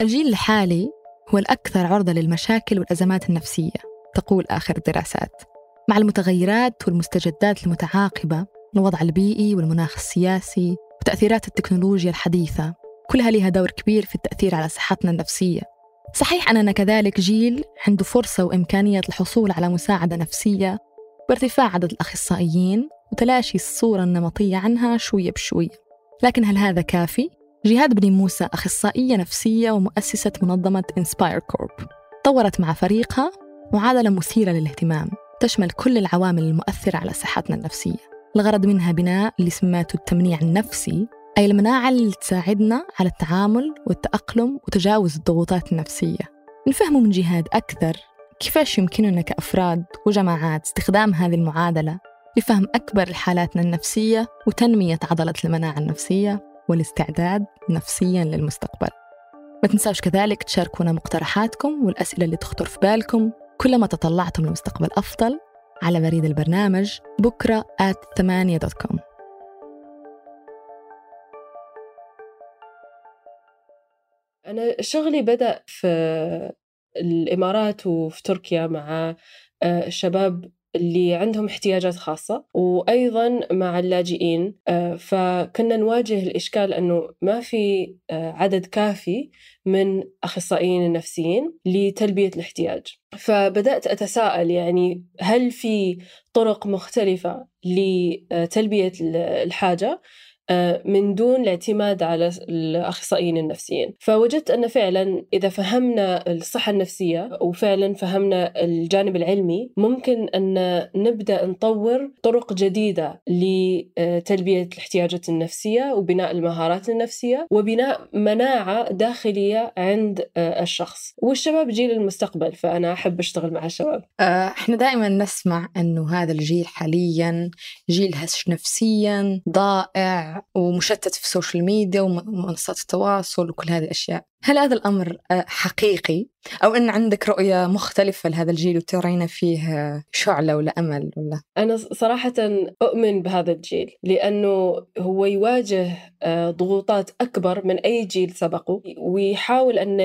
الجيل الحالي هو الأكثر عرضة للمشاكل والأزمات النفسية تقول آخر الدراسات. مع المتغيرات والمستجدات المتعاقبة الوضع البيئي والمناخ السياسي وتأثيرات التكنولوجيا الحديثة كلها لها دور كبير في التأثير على صحتنا النفسية. صحيح أننا كذلك جيل عنده فرصة وإمكانية الحصول على مساعدة نفسية بارتفاع عدد الأخصائيين وتلاشي الصورة النمطية عنها شوية بشوية. لكن هل هذا كافي؟ جهاد بن موسى أخصائية نفسية ومؤسسة منظمة إنسباير كورب طورت مع فريقها معادلة مثيرة للاهتمام. تشمل كل العوامل المؤثرة على صحتنا النفسية. الغرض منها بناء اللي سماته التمنيع النفسي أي المناعة اللي تساعدنا على التعامل والتأقلم وتجاوز الضغوطات النفسية. نفهم من جهاد أكثر كيفاش يمكننا كأفراد وجماعات استخدام هذه المعادلة لفهم أكبر حالاتنا النفسية وتنمية عضلة المناعة النفسية؟ والاستعداد نفسيا للمستقبل. ما تنساوش كذلك تشاركونا مقترحاتكم والأسئلة اللي تخطر في بالكم كلما تطلعتم لمستقبل أفضل على بريد البرنامج بكرة at 8 دوت كوم أنا شغلي بدأ في الإمارات وفي تركيا مع آه، الشباب اللي عندهم احتياجات خاصة وأيضا مع اللاجئين. آه، فكنا نواجه الإشكال أنه ما في آه، عدد كافي من أخصائيين النفسيين لتلبية الاحتياج. فبدأت أتساءل يعني هل في طرق مختلفة لتلبية الحاجة؟ من دون الاعتماد على الأخصائيين النفسيين. فوجدت أن فعلا إذا فهمنا الصحة النفسية وفعلا فهمنا الجانب العلمي ممكن أن نبدأ نطور طرق جديدة لتلبية الاحتياجات النفسية وبناء المهارات النفسية وبناء مناعة داخلية عند آه، الشخص. والشباب جيل المستقبل فأنا أحب أشتغل مع الشباب. آه، إحنا دائما نسمع أنه هذا الجيل حاليا جيل هش نفسيا ضائع ومشتت في ال social media ومنصات التواصل وكل هذه الأشياء. هل هذا الأمر آه، حقيقي؟ أو أن عندك رؤية مختلفة لهذا الجيل وترين فيه شعلة ولا أمل ولا؟ أنا صراحة أؤمن بهذا الجيل لأنه هو يواجه آه، ضغوطات أكبر من أي جيل سبقه ويحاول أن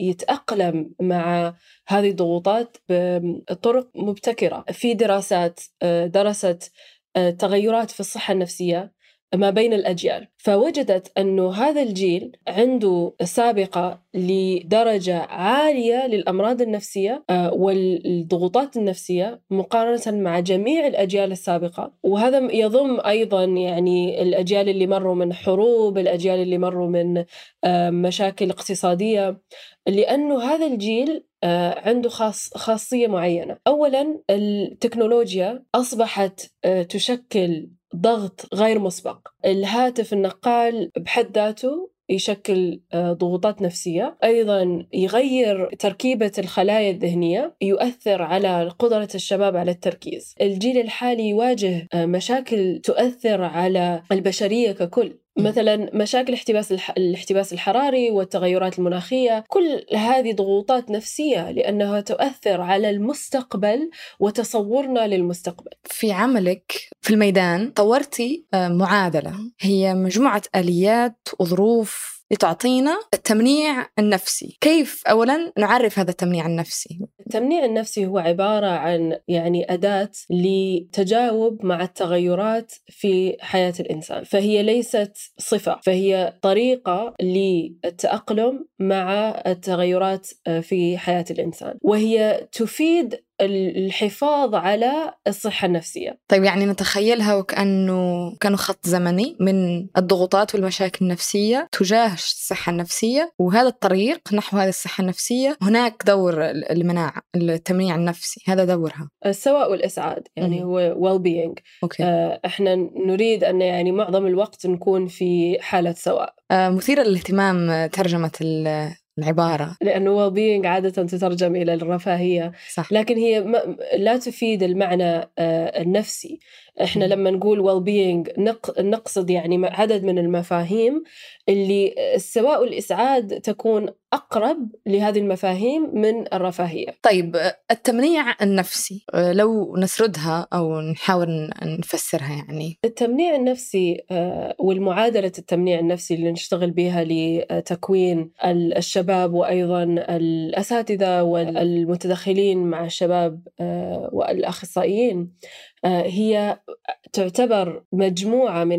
يتأقلم مع هذه الضغوطات بطرق مبتكرة. في دراسات آه، درست تغيرات في الصحة النفسية ما بين الأجيال. فوجدت أنه هذا الجيل عنده سابقة لدرجة عالية للأمراض النفسية آه، والضغوطات النفسية مقارنة مع جميع الأجيال السابقة. وهذا يضم أيضا يعني الأجيال اللي مروا من حروب الأجيال اللي مروا من آه، مشاكل اقتصادية. لأنه هذا الجيل آه، عنده خاص خاصية معينة. أولا التكنولوجيا أصبحت تشكل ضغط غير مسبق. الهاتف النقال بحد ذاته يشكل آه، ضغوطات نفسية. أيضا يغير تركيبة الخلايا الذهنية يؤثر على قدرة الشباب على التركيز. الجيل الحالي يواجه آه، مشاكل تؤثر على البشرية ككل. مثلا مشاكل احتباس الاحتباس الحراري والتغيرات المناخية كل هذه ضغوطات نفسية لأنها تؤثر على المستقبل وتصورنا للمستقبل. في عملك في الميدان طورتي آه، معادلة هي مجموعة آليات وظروف لتعطينا التمنيع النفسي. كيف أولا نعرف هذا التمنيع النفسي؟ التمنيع النفسي هو عبارة عن يعني أداة لتجاوب مع التغيرات في حياة الإنسان. فهي ليست صفة فهي طريقة للتأقلم مع التغيرات في حياة الإنسان. وهي تفيد الحفاظ على الصحة النفسية. طيب يعني نتخيلها وكأنه كانوا خط زمني من الضغوطات والمشاكل النفسية تجاه الصحة النفسية وهذا الطريق نحو هذه الصحة النفسية. هناك دور المناعة التمنيع النفسي هذا دورها. السواء والإسعاد يعني م- هو well being أوكي. آه، إحنا نريد أن يعني معظم الوقت نكون في حالة سواء. آه، مثيرة للاهتمام ترجمة العبارة لأنه well عادة تترجم إلى الرفاهية. صح. لكن هي لا تفيد المعنى آه، النفسي. إحنا لما نقول well being نقصد يعني عدد من المفاهيم اللي السواء والإسعاد تكون أقرب لهذه المفاهيم من الرفاهية. طيب التمنيع النفسي لو نسردها أو نحاول نفسرها يعني. التمنيع النفسي آه، والمعادلة التمنيع النفسي اللي نشتغل بها لتكوين الشباب وأيضا الأساتذة والمتدخلين مع الشباب آه، والأخصائيين آه، هي تعتبر مجموعة من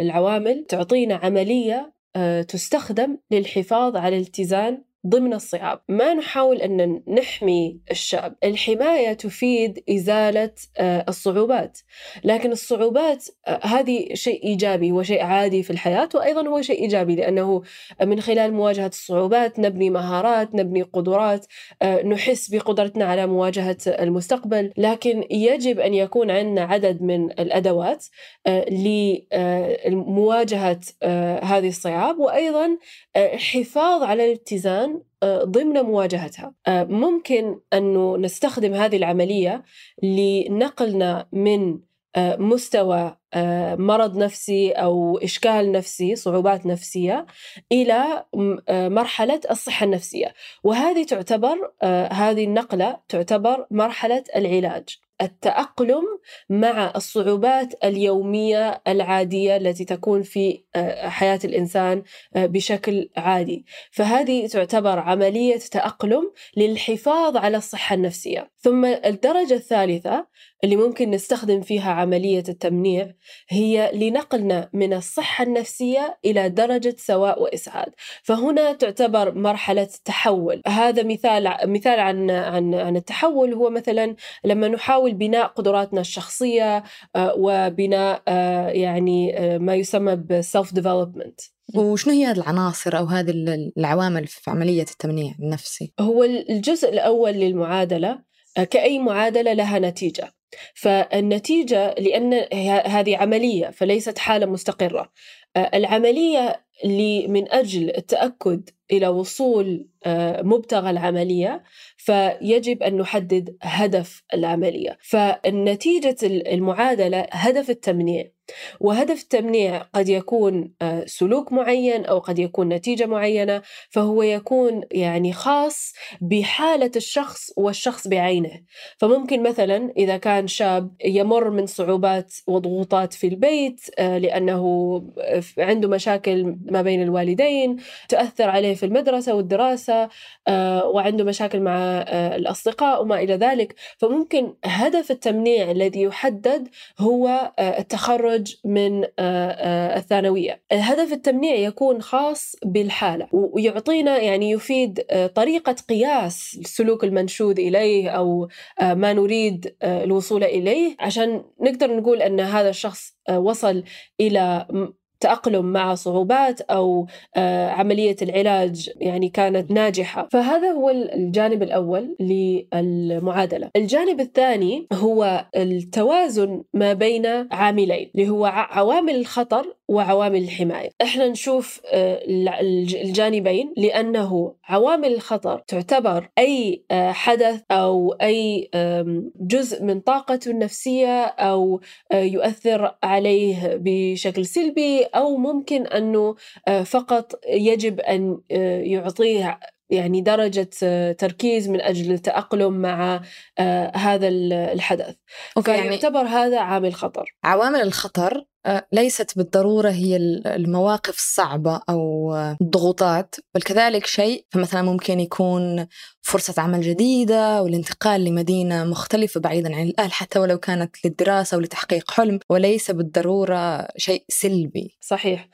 العوامل تعطينا عملية آه، تستخدم للحفاظ على الاتزان ضمن الصعاب. ما نحاول أن نحمي الشاب الحماية تفيد إزالة آه، الصعوبات. لكن الصعوبات آه، هذه شيء إيجابي وشيء عادي في الحياة وأيضا هو شيء إيجابي لأنه من خلال مواجهة الصعوبات نبني مهارات نبني قدرات آه، نحس بقدرتنا على مواجهة المستقبل. لكن يجب أن يكون عندنا عدد من الأدوات لمواجهة هذه الصعاب وأيضا حفاظ على الاتزان آه، ضمن مواجهتها. آه، ممكن أنه نستخدم هذه العملية لنقلنا من آه، مستوى مرض نفسي أو إشكال نفسي صعوبات نفسية إلى مرحلة الصحة النفسية. وهذه تعتبر هذه النقلة تعتبر مرحلة العلاج. التأقلم مع الصعوبات اليومية العادية التي تكون في آه، حياة الإنسان آه، بشكل عادي. فهذه تعتبر عملية تأقلم للحفاظ على الصحة النفسية. ثم الدرجة الثالثة اللي ممكن نستخدم فيها عملية التمنيع هي لنقلنا من الصحة النفسية إلى درجة سواء وإسعاد. فهنا تعتبر مرحلة تحول هذا مثال مثال عن عن عن التحول. هو مثلا لما نحاول بناء قدراتنا الشخصية آه، وبناء آه، يعني آه، ما يسمى بالسلف ديفلوبمنت وشنو هي هذه العناصر أو هذه العوامل في عملية التمنيع النفسي؟ هو الجزء الأول للمعادلة كأي معادلة لها نتيجة. فالنتيجة لأن هذه عملية فليست حالة مستقرة. العملية من أجل التأكد إلى وصول مبتغى العملية فيجب أن نحدد هدف العملية. فالنتيجة المعادلة هدف التمنيع وهدف التمنيع قد يكون آه، سلوك معين أو قد يكون نتيجة معينة فهو يكون يعني خاص بحالة الشخص والشخص بعينه. فممكن مثلا إذا كان شاب يمر من صعوبات وضغوطات في البيت آه، لأنه عنده مشاكل ما بين الوالدين تؤثر عليه في المدرسة والدراسة آه، وعنده مشاكل مع الأصدقاء وما إلى ذلك. فممكن هدف التمنيع الذي يحدد هو التخرج التخرج من آه، آه، الثانوية. الهدف التمنيع يكون خاص بالحالة ويعطينا يعني يفيد آه، طريقة قياس السلوك المنشود إليه أو ما نريد الوصول إليه. عشان نقدر نقول أن هذا الشخص وصل إلى التأقلم مع صعوبات أو آه، عملية العلاج يعني كانت ناجحة. فهذا هو الجانب الأول للمعادلة. الجانب الثاني هو التوازن ما بين عاملين اللي هو عوامل الخطر وعوامل الحماية. إحنا نشوف آه، الجانبين لأنه عوامل الخطر تعتبر أي آه، حدث أو أي جزء من طاقته النفسية أو يؤثر عليه بشكل سلبي أو ممكن أنه آه، فقط يجب أن آه، يعطيه يعني درجة آه، تركيز من أجل التأقلم مع هذا الحدث. أوكي يعني فيعتبر يعني هذا عامل خطر. عوامل الخطر ليست بالضرورة هي المواقف الصعبة أو الضغوطات بل كذلك شيء فمثلا ممكن يكون فرصة عمل جديدة والانتقال لمدينة مختلفة بعيدا عن الأهل حتى ولو كانت للدراسة ولتحقيق حلم وليس بالضرورة شيء سلبي. صحيح.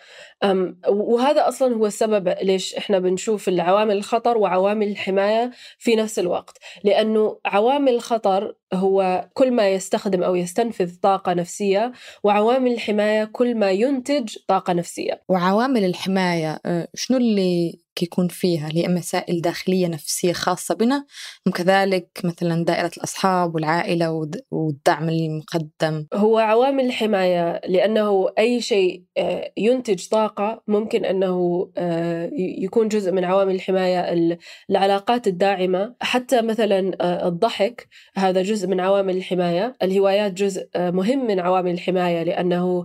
وهذا أصلا هو السبب ليش إحنا بنشوف العوامل الخطر وعوامل الحماية في نفس الوقت. لأنه عوامل الخطر هو كل ما يستخدم أو يستنفذ طاقة نفسية وعوامل الحماية كل ما ينتج طاقة نفسية. وعوامل الحماية أه، شنو اللي يكون فيها هي مسائل داخلية نفسية خاصة بنا وكذلك مثلا دائرة الأصحاب والعائلة والدعم المقدم. هو عوامل الحماية لأنه أي شيء آه، ينتج طاقة ممكن أنه آه، يكون جزء من عوامل الحماية العلاقات الداعمة. حتى مثلا آه، الضحك هذا جزء من عوامل الحماية. الهوايات جزء مهم من عوامل الحماية لأنه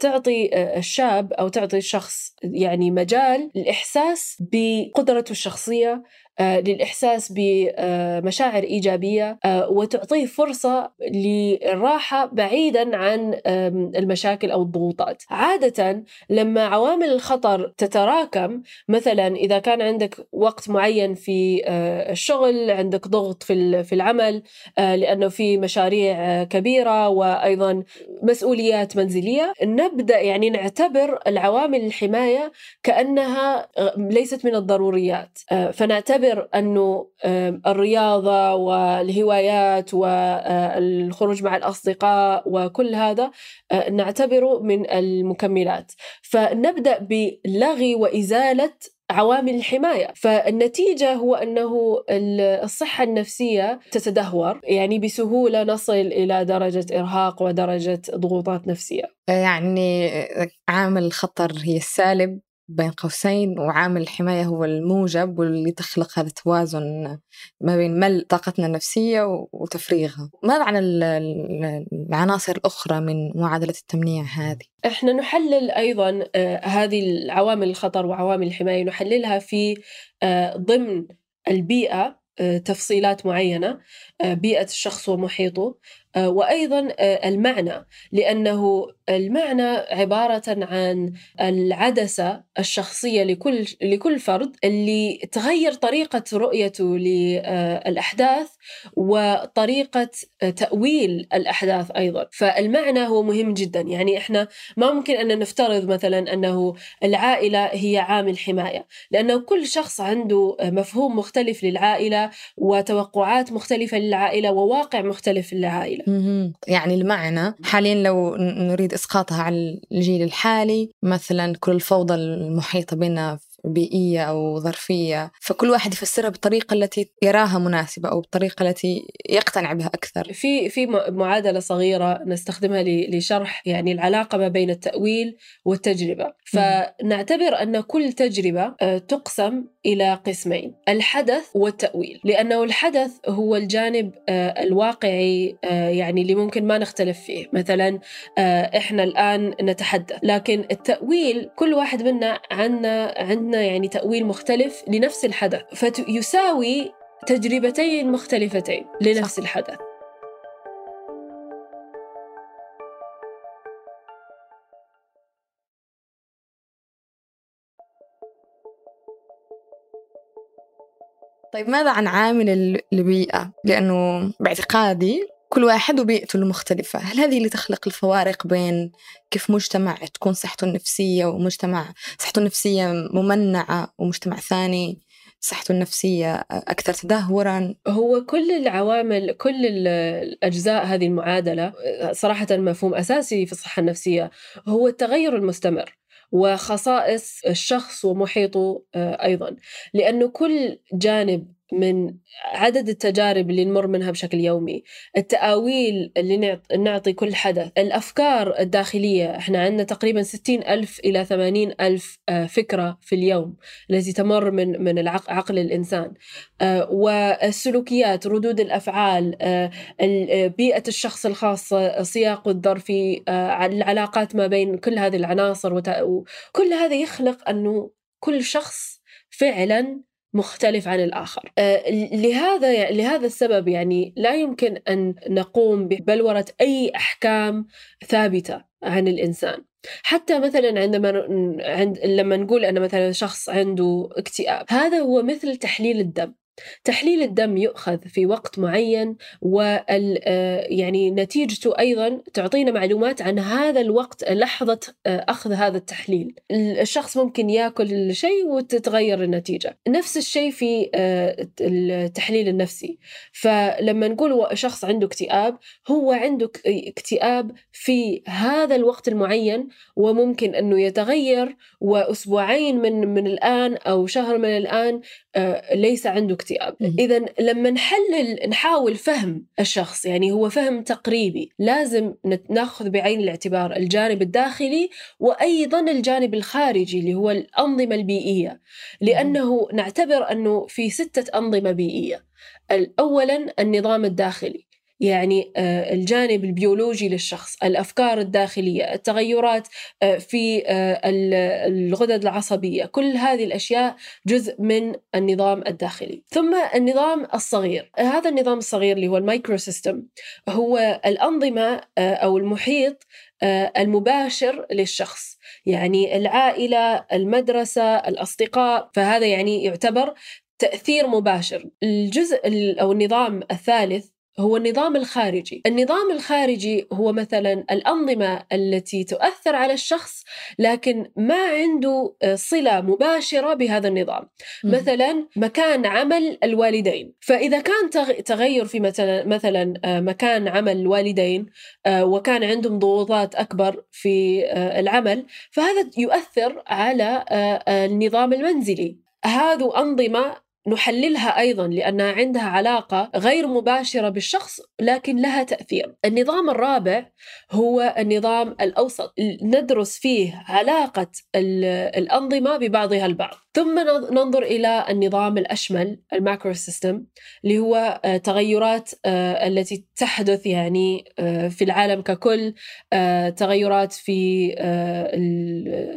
تعطي الشاب أو تعطي الشخص يعني مجال الإحساس بقدرته الشخصية للإحساس بمشاعر إيجابية آه، وتعطيه فرصة للراحة بعيدا عن المشاكل أو الضغوطات. عادة لما عوامل الخطر تتراكم مثلا إذا كان عندك وقت معين في آه، الشغل عندك ضغط في العمل لأنه في مشاريع كبيرة وأيضا مسؤوليات منزلية نبدأ يعني نعتبر العوامل الحماية كأنها ليست من الضروريات. فنعتبر نعتبر أنه الرياضة والهوايات والخروج مع الأصدقاء وكل هذا آه، نعتبره من المكملات. فنبدأ بلغي وإزالة عوامل الحماية. فالنتيجة هو أنه الصحة النفسية تتدهور يعني بسهولة نصل إلى درجة إرهاق ودرجة ضغوطات نفسية. يعني عامل الخطر هي السالب بين قوسين وعامل الحماية هو الموجب واللي تخلق هذا التوازن ما بين ملء طاقتنا النفسية وتفريغها ماذا عن العناصر الأخرى من معادلة التمنيع هذه؟ إحنا نحلل أيضا آه، هذه العوامل الخطر وعوامل الحماية نحللها في آه، ضمن البيئة آه، تفصيلات معينة بيئة الشخص ومحيطه وأيضا المعنى لأنه المعنى عبارة عن العدسة الشخصية لكل لكل فرد اللي تغير طريقة رؤيته للأحداث وطريقة تأويل الأحداث أيضا. فالمعنى هو مهم جدا. يعني إحنا ما ممكن أن نفترض مثلا أنه العائلة هي عامل حماية لأنه كل شخص عنده مفهوم مختلف للعائلة وتوقعات مختلفة للعائلة وواقع مختلف يعني المعنى حاليا لو نريد إسقاطها على الجيل الحالي مثلا كل الفوضى المحيطة بنا بيئية أو ظرفية فكل واحد يفسرها بالطريقة التي يراها مناسبة أو بالطريقة التي يقتنع بها أكثر. في في معادلة صغيرة نستخدمها لشرح يعني العلاقة ما بين التأويل والتجربة. فنعتبر أن كل تجربة آه، تقسم إلى قسمين الحدث والتأويل. لأنه الحدث هو الجانب آه، الواقعي آه، يعني اللي ممكن ما نختلف فيه. مثلا إحنا الآن نتحدث. لكن التأويل كل واحد منا عندنا عندنا يعني تأويل مختلف لنفس الحدث. فيساوي تجربتين مختلفتين لنفس. الحدث. طيب ماذا عن عامل البيئة؟ لأنه باعتقادي كل واحد وبيئته المختلفة. هل هذه اللي تخلق الفوارق بين كيف مجتمع تكون صحته النفسية ومجتمع صحته النفسية ممنعة ومجتمع ثاني صحته النفسية أكثر تدهورا؟ هو كل العوامل كل الأجزاء هذه المعادلة صراحة مفهوم أساسي في الصحة النفسية هو التغير المستمر. وخصائص الشخص ومحيطه آه، أيضا. لأنه كل جانب من عدد التجارب اللي نمر منها بشكل يومي. التآويل اللي نعطي كل حدث. الأفكار الداخلية إحنا عندنا تقريبا 60 ألف إلى 80 ألف آه، فكرة في اليوم التي تمر من من عقل الإنسان. آه، والسلوكيات ردود الأفعال آه، بيئة الشخص الخاصة سياقه الظرفي العلاقات ما بين كل هذه العناصر وكل هذا يخلق أنه كل شخص فعلا مختلف عن الآخر. آه، لهذا لهذا السبب يعني لا يمكن أن نقوم ببلورة أي أحكام ثابتة عن الإنسان. حتى مثلا عندما عند لما نقول أن مثلا شخص عنده اكتئاب هذا هو مثل تحليل الدم. تحليل الدم يؤخذ في وقت معين وال يعني نتيجته أيضا تعطينا معلومات عن هذا الوقت لحظة أخذ هذا التحليل. الشخص ممكن يأكل شيء وتتغير النتيجة. نفس الشيء في التحليل النفسي. فلما نقول شخص عنده اكتئاب هو عنده اكتئاب في هذا الوقت المعين وممكن أنه يتغير وأسبوعين من من الآن أو شهر من الآن ليس عنده اكتئاب. اذا لما نحلل نحاول فهم الشخص يعني هو فهم تقريبي لازم ناخذ بعين الاعتبار الجانب الداخلي وأيضا الجانب الخارجي اللي هو الأنظمة البيئية. لأنه نعتبر أنه في ستة أنظمة بيئية. اولا النظام الداخلي. يعني الجانب البيولوجي للشخص الأفكار الداخلية التغيرات في الغدد العصبية كل هذه الأشياء جزء من النظام الداخلي. ثم النظام الصغير. هذا النظام الصغير اللي هو ال micro system هو الأنظمة أو المحيط المباشر للشخص. يعني العائلة المدرسة الأصدقاء فهذا يعني يعتبر تأثير مباشر. الجزء أو النظام الثالث هو النظام الخارجي. النظام الخارجي هو مثلا الأنظمة التي تؤثر على الشخص لكن ما عنده صلة مباشرة بهذا النظام. م. مثلا مكان عمل الوالدين. فإذا كان تغير في مثلا مثلا مكان عمل الوالدين وكان عندهم ضغوطات أكبر في العمل فهذا يؤثر على النظام المنزلي. هذه أنظمة نحللها أيضا لأنها عندها علاقة غير مباشرة بالشخص لكن لها تأثير. النظام الرابع هو النظام الأوسط، ندرس فيه علاقة الأنظمة ببعضها البعض. ثم ننظر إلى النظام الأشمل ال macro system اللي هو تغيرات التي تحدث يعني في العالم ككل تغيرات في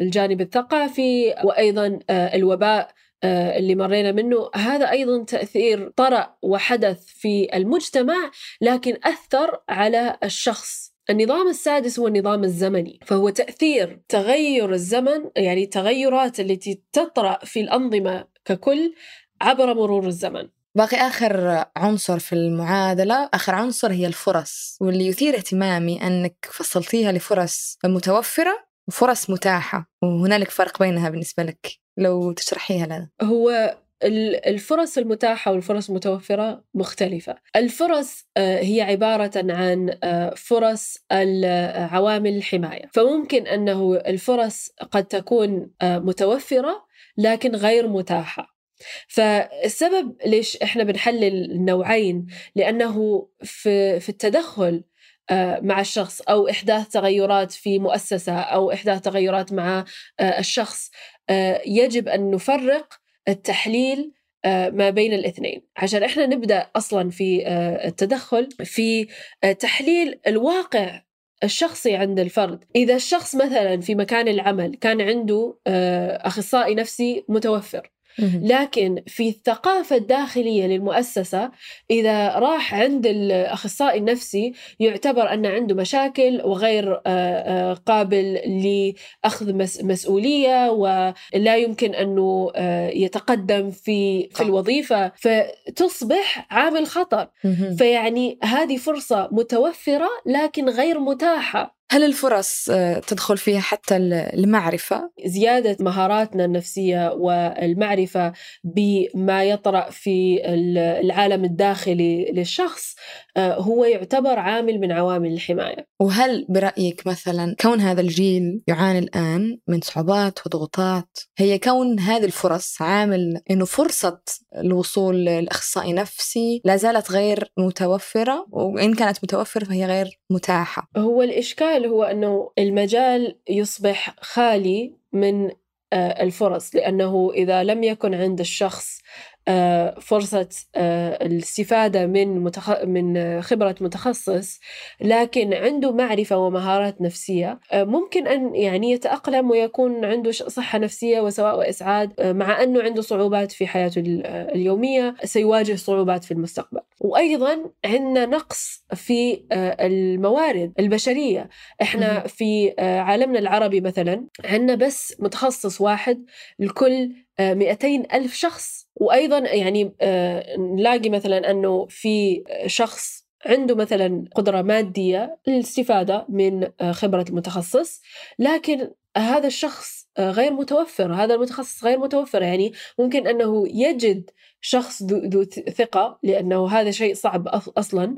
الجانب الثقافي وأيضا الوباء اللي مرينا منه. هذا أيضا تأثير طرأ وحدث في المجتمع لكن أثر على الشخص. النظام السادس هو النظام الزمني فهو تأثير تغير الزمن يعني التغيرات التي تطرأ في الأنظمة ككل عبر مرور الزمن. باقي آخر عنصر في المعادلة آخر عنصر هي الفرص واللي يثير اهتمامي أنك فصلتيها لفرص متوفرة وفرص متاحة وهنالك فرق بينها بالنسبة لك. لو تشرحيها لنا. هو الفرص المتاحة والفرص المتوفرة مختلفة. الفرص هي عبارة عن فرص عوامل الحماية. فممكن أنه الفرص قد تكون متوفرة لكن غير متاحة. فالسبب ليش إحنا بنحلل النوعين لأنه في في التدخل مع الشخص أو إحداث تغيرات في مؤسسة أو إحداث تغيرات مع الشخص يجب أن نفرق التحليل ما بين الاثنين. عشان إحنا نبدأ أصلا في التدخل في تحليل الواقع الشخصي عند الفرد. إذا الشخص مثلا في مكان العمل كان عنده أخصائي نفسي متوفر لكن في الثقافة الداخلية للمؤسسة إذا راح عند الأخصائي النفسي يعتبر أن عنده مشاكل وغير قابل لأخذ مسؤولية ولا يمكن أنه يتقدم في في الوظيفة فتصبح عامل خطر. فيعني هذه فرصة متوفرة لكن غير متاحة. هل الفرص تدخل فيها حتى المعرفة؟ زيادة مهاراتنا النفسية والمعرفة بما يطرأ في العالم الداخلي للشخص هو يعتبر عامل من عوامل الحماية وهل برأيك مثلا كون هذا الجيل يعاني الآن من صعوبات وضغوطات هي كون هذه الفرص عامل أنه فرصة الوصول لأخصائي نفسي لا زالت غير متوفرة وإن كانت متوفرة فهي غير متاحة. هو الإشكال هو أنه المجال يصبح خالي من الفرص لأنه إذا لم يكن عند الشخص فرصة الاستفادة من متخ... من خبرة متخصص لكن عنده معرفة ومهارات نفسية ممكن أن يعني يتأقلم ويكون عنده صحة نفسية وسواء وإسعاد مع أنه عنده صعوبات في حياته اليومية سيواجه صعوبات في المستقبل. وأيضا عندنا نقص في آه، الموارد البشرية. إحنا في آه، عالمنا العربي مثلا عندنا بس متخصص واحد لكل 200 ألف شخص. وأيضا يعني نلاقي مثلا أنه في شخص عنده مثلا قدرة مادية للاستفادة من خبرة المتخصص لكن هذا الشخص غير متوفر. هذا المتخصص غير متوفر. يعني ممكن أنه يجد شخص ذو ثقة لأنه هذا شيء صعب أصلا.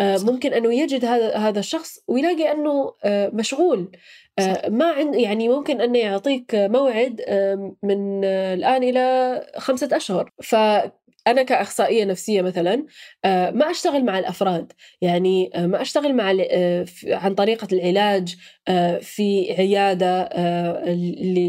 آه، ممكن أنه يجد هذا هذا الشخص ويلاقي أنه آه، مشغول. آه، ما عند يعني ممكن أنه يعطيك موعد من الآن إلى خمسة أشهر. ف أنا كأخصائية نفسية مثلا آه، ما أشتغل مع الأفراد. يعني آه، ما أشتغل مع آه، عن طريقة العلاج في عيادة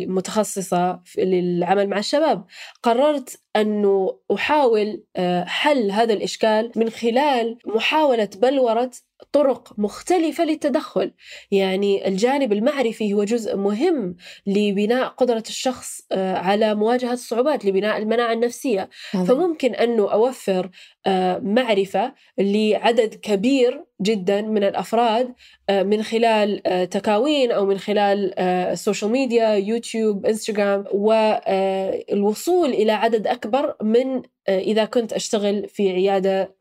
متخصصة للعمل مع الشباب. قررت أنه أحاول حل هذا الإشكال من خلال محاولة بلورة طرق مختلفة للتدخل. يعني الجانب المعرفي هو جزء مهم لبناء قدرة الشخص آه، على مواجهة الصعوبات لبناء المناعة النفسية. فممكن أنه أوفر آه، معرفة لعدد كبير جدا من الأفراد آه، من خلال تكاوين أو من خلال ال social media يوتيوب إنستغرام والوصول إلى عدد أكبر من إذا كنت أشتغل في عيادة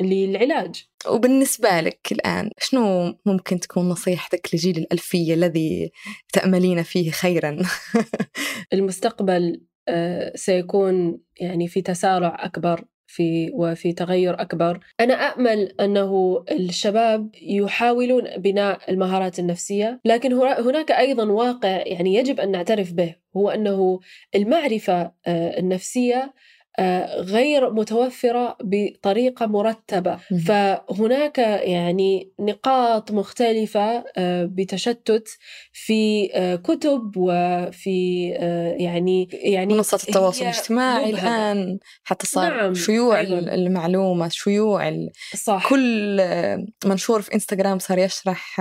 للعلاج. وبالنسبة لك الآن شنو ممكن تكون نصيحتك لجيل الألفية الذي تأملين فيه خيرا؟ المستقبل آه، سيكون يعني في تسارع أكبر في وفي تغير أكبر أنا أأمل أنه الشباب يحاولون بناء المهارات النفسية لكن هناك أيضا واقع يعني يجب أن نعترف به هو أنه المعرفة آه، النفسية غير متوفرة بطريقة مرتبة فهناك يعني نقاط مختلفة آه، بتشتت في آه، كتب وفي يعني يعني منصات التواصل الاجتماعي الآن حتى صار نعم. شيوع أيضا. المعلومة شيوع صح. كل منشور في انستغرام صار يشرح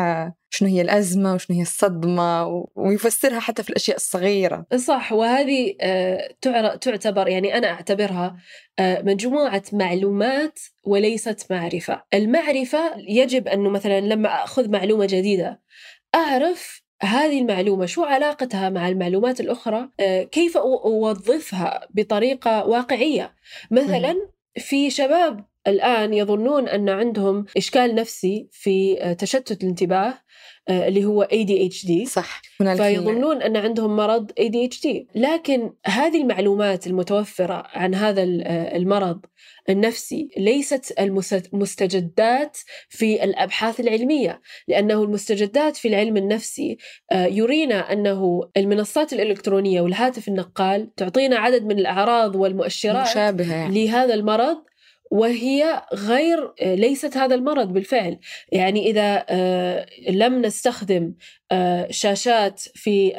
شنو هي الأزمة وشنو هي الصدمة ويفسرها حتى في الأشياء الصغيرة. صح وهذه آه، تعتبر يعني أنا أعتبرها آه، مجموعة معلومات وليست معرفة. المعرفة يجب أنه مثلا لما أخذ معلومة جديدة أعرف هذه المعلومة شو علاقتها مع المعلومات الأخرى آه، كيف أوظفها بطريقة واقعية. مثلا في شباب الآن يظنون أن عندهم إشكال نفسي في تشتت الانتباه آه، اللي هو ADHD صح. فيظنون أن عندهم مرض ADHD لكن هذه المعلومات المتوفرة عن هذا آه، المرض النفسي ليست المستجدات في الأبحاث العلمية لأنه المستجدات في العلم النفسي آه، يرينا أنه المنصات الإلكترونية والهاتف النقال تعطينا عدد من الأعراض والمؤشرات مشابهة يعني. لهذا المرض وهي غير ليست هذا المرض بالفعل. يعني إذا آه، لم نستخدم آه، شاشات في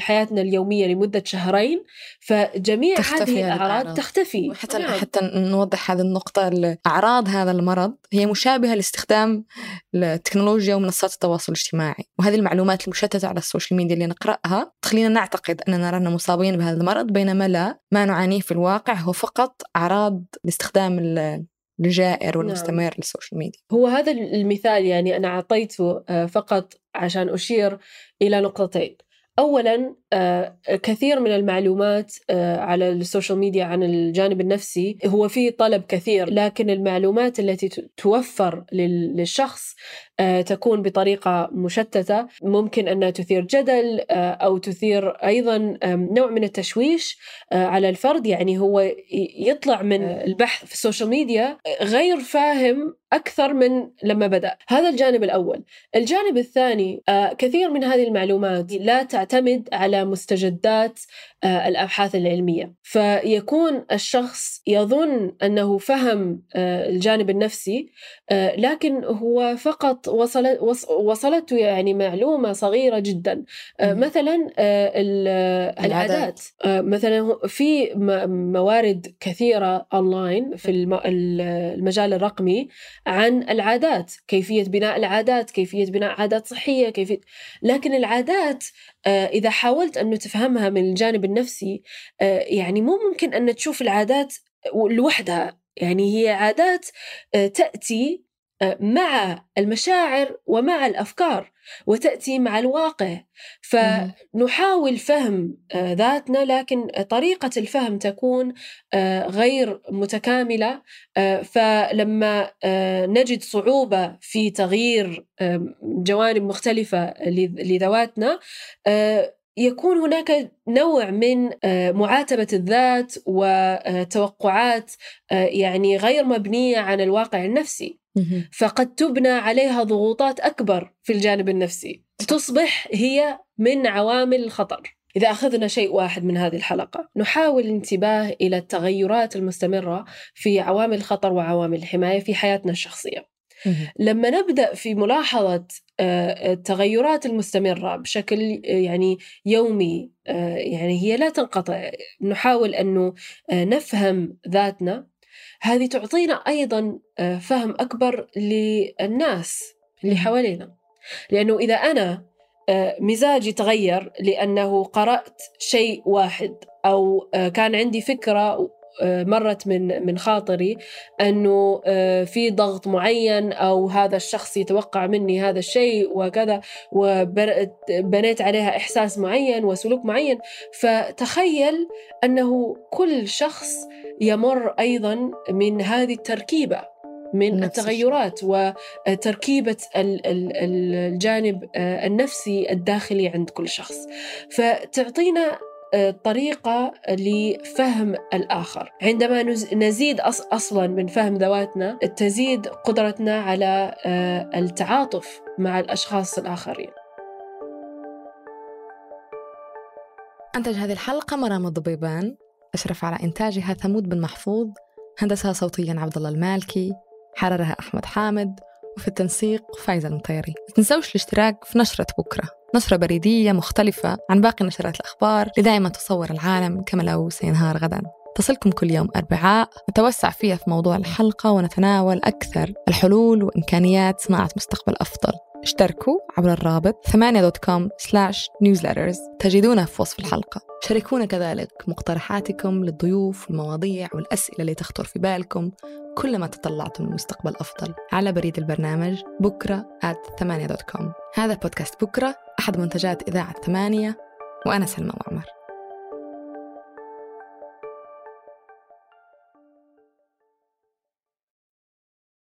حياتنا اليومية لمدة شهرين فجميع هذه الأعراض تختفي. وحتى نعم. حتى نوضح هذه النقطة أعراض هذا المرض هي مشابهة لاستخدام التكنولوجيا ومنصات التواصل الاجتماعي. وهذه المعلومات المشتتة على السوشيال ميديا اللي نقرأها تخلينا نعتقد أننا رانا مصابين بهذا المرض بينما لا ما نعانيه في الواقع هو فقط أعراض لاستخدام الجائر والمستمر نعم. لل social media. هو هذا المثال يعني أنا أعطيته آه، فقط عشان أشير إلى نقطتين. اولا آه، كثير من المعلومات آه، على ال social media عن الجانب النفسي هو في طلب كثير لكن المعلومات التي توفر للشخص تكون بطريقة مشتتة. ممكن أنها تثير جدل أو تثير أيضا نوع من التشويش على الفرد. يعني هو يطلع من البحث في السوشيال ميديا غير فاهم أكثر من لما بدأ. هذا الجانب الأول. الجانب الثاني كثير من هذه المعلومات لا تعتمد على مستجدات آه، الأبحاث العلمية. فيكون الشخص يظن أنه فهم آه، الجانب النفسي آه، لكن هو فقط وصلت وصلته يعني معلومة صغيرة جدا. مثلا العادات. مثلا في موارد كثيرة اونلاين في المجال الرقمي عن العادات كيفية بناء العادات كيفية بناء عادات صحية كيفية لكن العادات إذا حاولت أنه تفهمها من الجانب النفسي آه، يعني مو ممكن أن تشوف العادات لوحدها. يعني هي عادات آه، تأتي آه، مع المشاعر ومع الأفكار وتأتي مع الواقع. فنحاول فهم آه، ذاتنا لكن طريقة الفهم تكون آه، غير متكاملة. فلما نجد صعوبة في تغيير جوانب مختلفة لذواتنا يكون هناك نوع من معاتبة الذات وتوقعات يعني غير مبنية عن الواقع النفسي. فقد تبنى عليها ضغوطات أكبر في الجانب النفسي. تصبح هي من عوامل الخطر. إذا أخذنا شيء واحد من هذه الحلقة نحاول الانتباه إلى التغيرات المستمرة في عوامل الخطر وعوامل الحماية في حياتنا الشخصية. لما نبدأ في ملاحظة آه، التغيرات المستمرة بشكل يعني يومي آه، يعني هي لا تنقطع. نحاول أنه آه، نفهم ذاتنا هذه تعطينا أيضا آه، فهم أكبر للناس اللي حوالينا. لأنه إذا أنا آه، مزاجي تغير لأنه قرأت شيء واحد أو آه، كان عندي فكرة مرت من من خاطري أنه آه، في ضغط معين أو هذا الشخص يتوقع مني هذا الشيء وكذا وبنيت عليها إحساس معين وسلوك معين. فتخيل أنه كل شخص يمر أيضا من هذه التركيبة من التغيرات وتركيبة الجانب آه، النفسي الداخلي عند كل شخص. فتعطينا طريقة لفهم الآخر. عندما نزيد أصلا من فهم ذواتنا تزيد قدرتنا على آه، التعاطف مع الأشخاص الآخرين. أنتج هذه الحلقة مرام الضبيبان أشرف على إنتاجها ثمود بن محفوظ هندسها صوتيا عبد الله المالكي حررها أحمد حامد وفي التنسيق فايزة المطيري. تنسوش الاشتراك في نشرة بكرة. نشرة بريدية مختلفة عن باقي نشرات الأخبار لدائما تصور العالم كما لو سينهار غدا. تصلكم كل يوم أربعاء نتوسع فيها في موضوع الحلقة ونتناول أكثر الحلول وإمكانيات صناعة مستقبل أفضل. اشتركوا عبر الرابط ثمانية dot com slash newsletters تجدونه في وصف الحلقة. شاركونا كذلك مقترحاتكم للضيوف والمواضيع والأسئلة اللي تخطر في بالكم كلما تطلعتم لمستقبل أفضل. على بريد البرنامج بكرة at ثمانية dot com. هذا بودكاست بكرة أحد منتجات إذاعة ثمانية وأنا سلمى معمر.